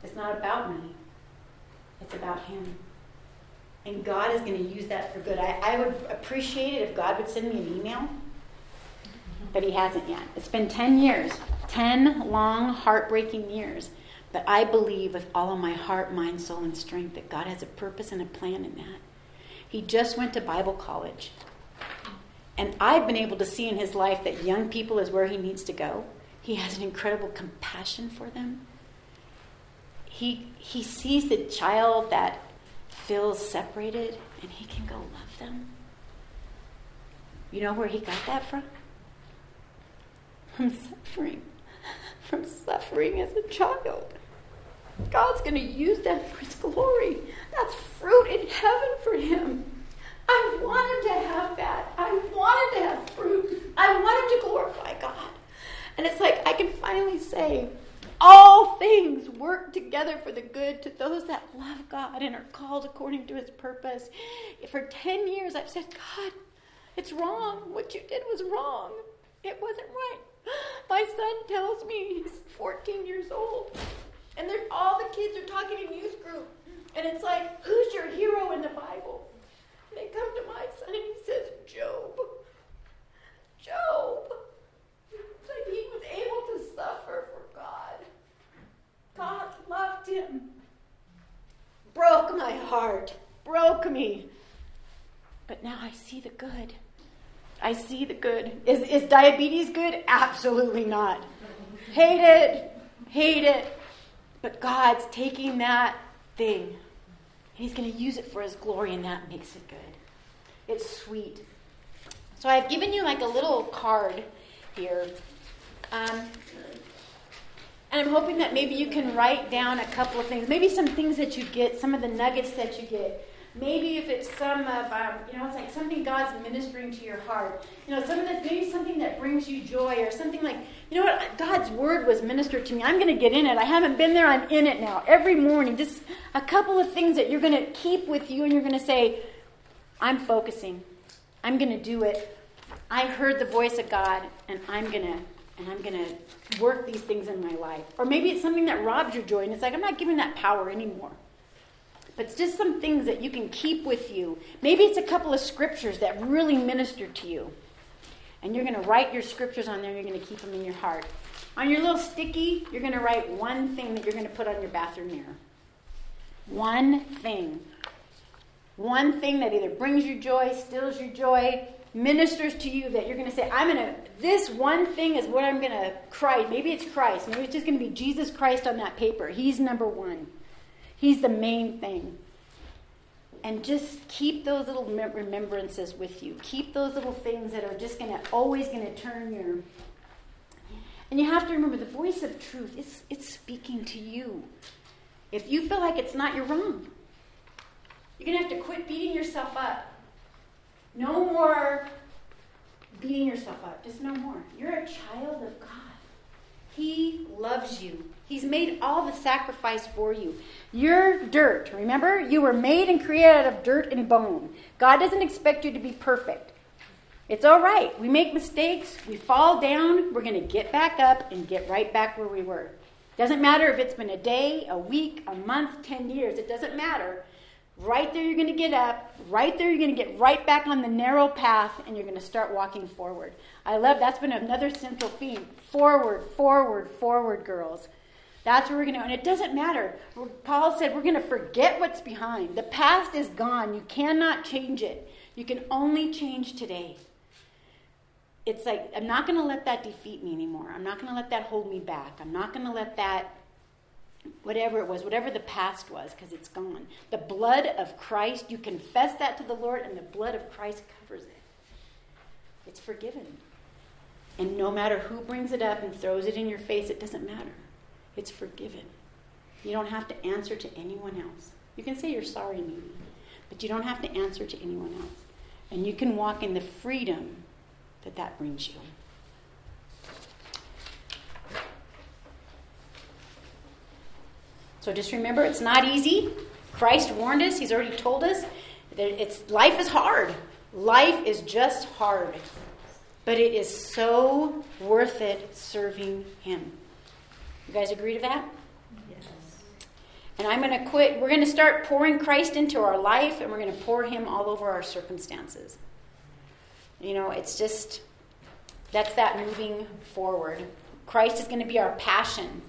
It's not about me, it's about Him. And God is going to use that for good. I, I would appreciate it if God would send me an email, but He hasn't yet. It's been 10 years 10 long, heartbreaking years. But I believe with all of my heart, mind, soul, and strength that God has a purpose and a plan in that. He just went to Bible college. And I've been able to see in his life that young people is where he needs to go. He has an incredible compassion for them he, he sees the child that feels separated and he can go love them. You know where he got that from? From suffering. From suffering as a child. God's going to use that for his glory. That's fruit in heaven for him. I want him to have that. I want him to have fruit. I want him to glorify God. And it's like I can finally say, all things work together for the good to those that love God and are called according to his purpose. For 10 years, I've said, God, it's wrong. What you did was wrong. It wasn't right. My son tells me he's 14 years old, and all the kids are talking in youth group, and it's like, who's your hero in the Bible? And they come to my son, and he says, Job. Job. It's like he was able to suffer God loved him. Broke my heart, broke me. But now I see the good. I see the good. Is, is diabetes good? Absolutely not. Hate it, hate it. But God's taking that thing, and He's going to use it for His glory, and that makes it good. It's sweet. So I've given you like a little card here. Um, and I'm hoping that maybe you can write down a couple of things, maybe some things that you get, some of the nuggets that you get. Maybe if it's some of, um, you know, it's like something God's ministering to your heart. You know, some of the, maybe something that brings you joy or something like, you know what, God's word was ministered to me. I'm going to get in it. I haven't been there. I'm in it now. Every morning, just a couple of things that you're going to keep with you and you're going to say, I'm focusing. I'm going to do it. I heard the voice of God and I'm going to and I'm going to work these things in my life. Or maybe it's something that robs your joy and it's like I'm not giving that power anymore. But it's just some things that you can keep with you. Maybe it's a couple of scriptures that really minister to you. And you're going to write your scriptures on there, you're going to keep them in your heart. On your little sticky, you're going to write one thing that you're going to put on your bathroom mirror. One thing. One thing that either brings you joy, stills your joy, ministers to you that you're going to say, I'm going to, this one thing is what I'm going to cry. Maybe it's Christ. Maybe it's just going to be Jesus Christ on that paper. He's number one. He's the main thing. And just keep those little remembrances with you. Keep those little things that are just going to always going to turn your. And you have to remember the voice of truth. It's it's speaking to you. If you feel like it's not, you're wrong. You're going to have to quit beating yourself up. No more beating yourself up. Just no more. You're a child of God. He loves you. He's made all the sacrifice for you. You're dirt. Remember? You were made and created out of dirt and bone. God doesn't expect you to be perfect. It's all right. We make mistakes. We fall down. We're going to get back up and get right back where we were. Doesn't matter if it's been a day, a week, a month, 10 years. It doesn't matter. Right there, you're going to get up. Right there, you're going to get right back on the narrow path and you're going to start walking forward. I love that's been another central theme. Forward, forward, forward, girls. That's where we're going to, and it doesn't matter. Paul said we're going to forget what's behind. The past is gone. You cannot change it. You can only change today. It's like, I'm not going to let that defeat me anymore. I'm not going to let that hold me back. I'm not going to let that, whatever it was, whatever the past was, because it's gone. The blood of Christ, you confess that to the Lord, and the blood of Christ covers it. It's forgiven. And no matter who brings it up and throws it in your face, it doesn't matter. It's forgiven. You don't have to answer to anyone else. You can say you're sorry, maybe, but you don't have to answer to anyone else. And you can walk in the freedom that that brings you. So just remember, it's not easy. Christ warned us. He's already told us that it's life is hard. Life is just hard, but it is so worth it serving Him. You guys agree to that? Yes. And I'm going to quit. We're going to start pouring Christ into our life, and we're going to pour Him all over our circumstances. You know, it's just that's that moving forward. Christ is going to be our passion.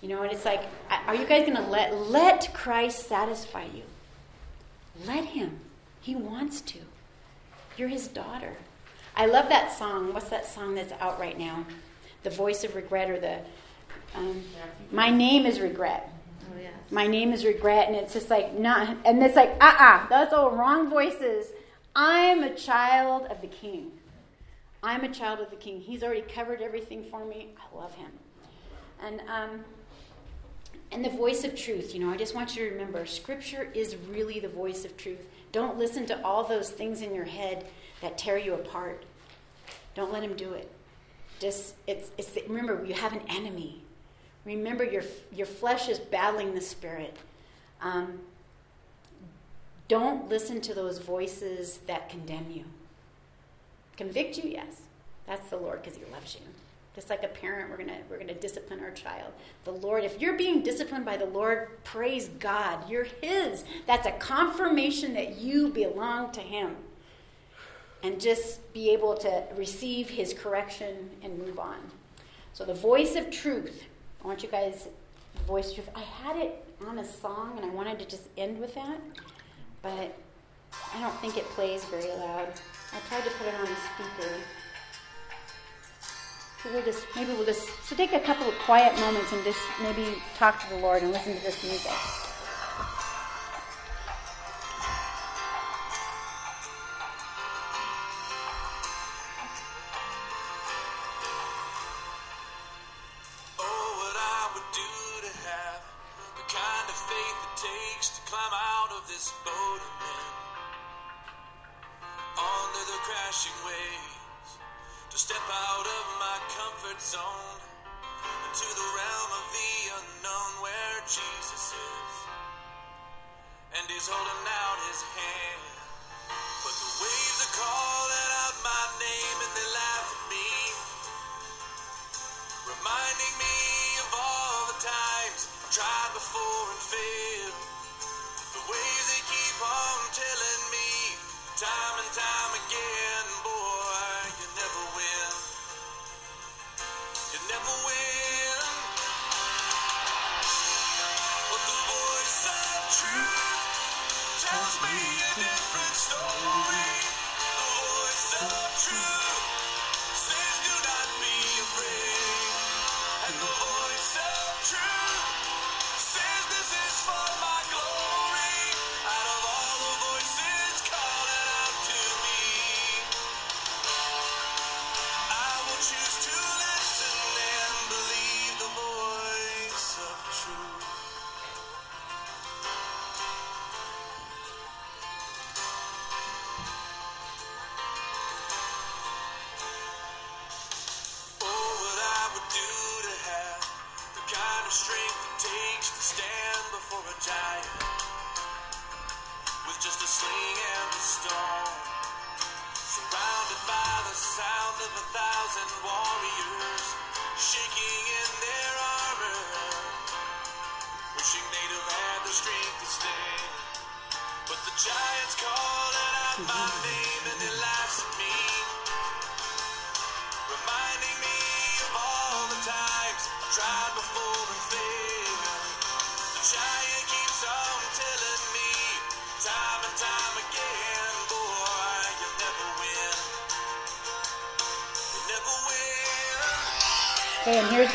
You know, and it's like, are you guys going to let let Christ satisfy you? Let Him. He wants to. You're His daughter. I love that song. What's that song that's out right now? The voice of regret or the um, my name is regret. Oh, yes. My name is regret, and it's just like not, and it's like uh uh-uh, uh, that's all wrong voices. I'm a child of the King. I'm a child of the King. He's already covered everything for me. I love Him, and um, and the voice of truth. You know, I just want you to remember, Scripture is really the voice of truth. Don't listen to all those things in your head that tear you apart. Don't let him do it. Just it's it's the, remember you have an enemy. Remember, your, your flesh is battling the spirit. Um, don't listen to those voices that condemn you. Convict you, yes. That's the Lord because He loves you. Just like a parent, we're gonna we're gonna discipline our child. The Lord, if you're being disciplined by the Lord, praise God, you're His. That's a confirmation that you belong to Him. And just be able to receive His correction and move on. So the voice of truth I want you guys the voice your. I had it on a song and I wanted to just end with that, but I don't think it plays very loud. I tried to put it on a speaker. So we'll just maybe we'll just so take a couple of quiet moments and just maybe talk to the Lord and listen to this music.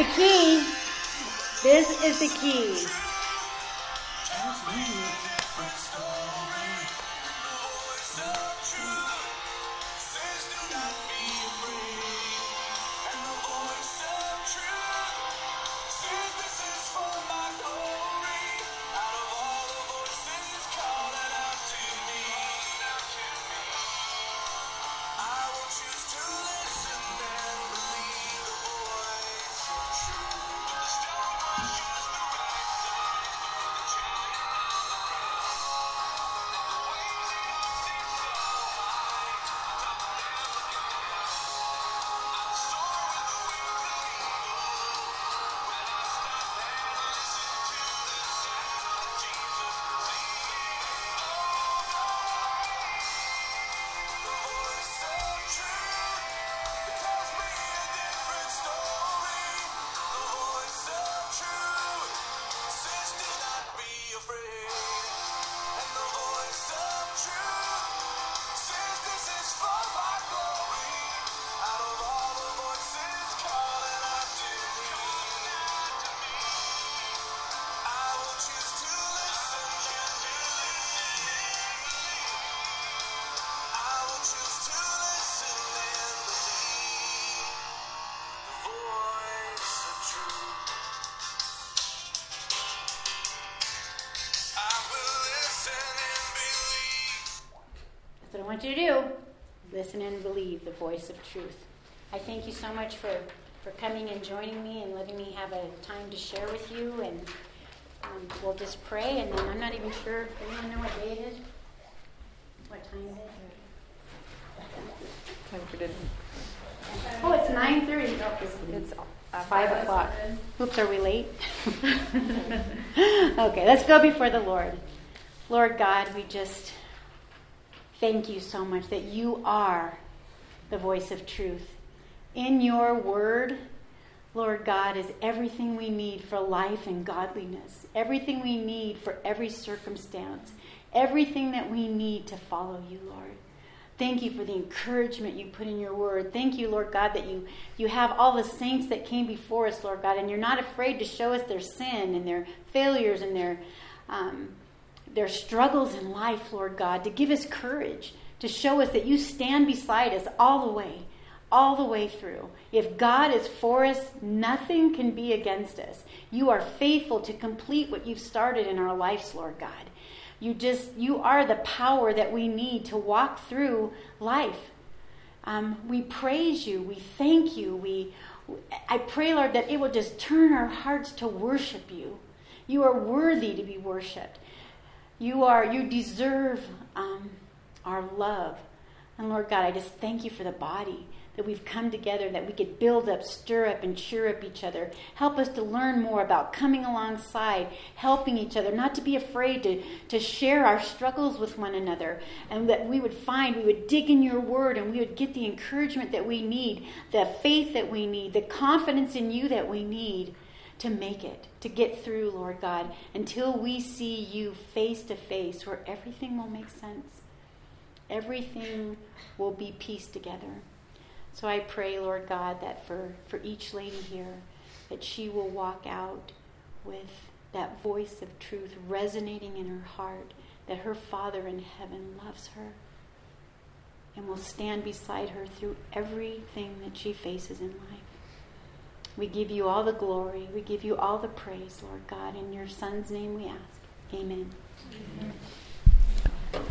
The key. This is the key. Want you to do. Listen and believe the voice of truth. I thank you so much for, for coming and joining me and letting me have a time to share with you. And um, we'll just pray. And then I'm not even sure. Does anyone know what day it is? What time is it? Time for dinner. Oh, it's 9.30. Oh, it's, it's uh, 5 o'clock. Oops, are we late? okay, let's go before the Lord. Lord God, we just thank you so much that you are the voice of truth. In your word, Lord God, is everything we need for life and godliness, everything we need for every circumstance, everything that we need to follow you, Lord. Thank you for the encouragement you put in your word. Thank you, Lord God, that you, you have all the saints that came before us, Lord God, and you're not afraid to show us their sin and their failures and their um, their struggles in life, Lord God, to give us courage, to show us that you stand beside us all the way, all the way through. If God is for us, nothing can be against us. You are faithful to complete what you've started in our lives, Lord God. You just, you are the power that we need to walk through life. Um, we praise you. We thank you. We, I pray, Lord, that it will just turn our hearts to worship you. You are worthy to be worshiped. You are, you deserve um, our love. And Lord God, I just thank you for the body that we've come together, that we could build up, stir up, and cheer up each other. Help us to learn more about coming alongside, helping each other, not to be afraid to, to share our struggles with one another, and that we would find, we would dig in your word, and we would get the encouragement that we need, the faith that we need, the confidence in you that we need to make it, to get through, Lord God, until we see you face to face, where everything will make sense. Everything will be pieced together. So I pray, Lord God, that for, for each lady here, that she will walk out with that voice of truth resonating in her heart, that her Father in heaven loves her and will stand beside her through everything that she faces in life. We give you all the glory. We give you all the praise, Lord God. In your Son's name we ask. Amen. Amen.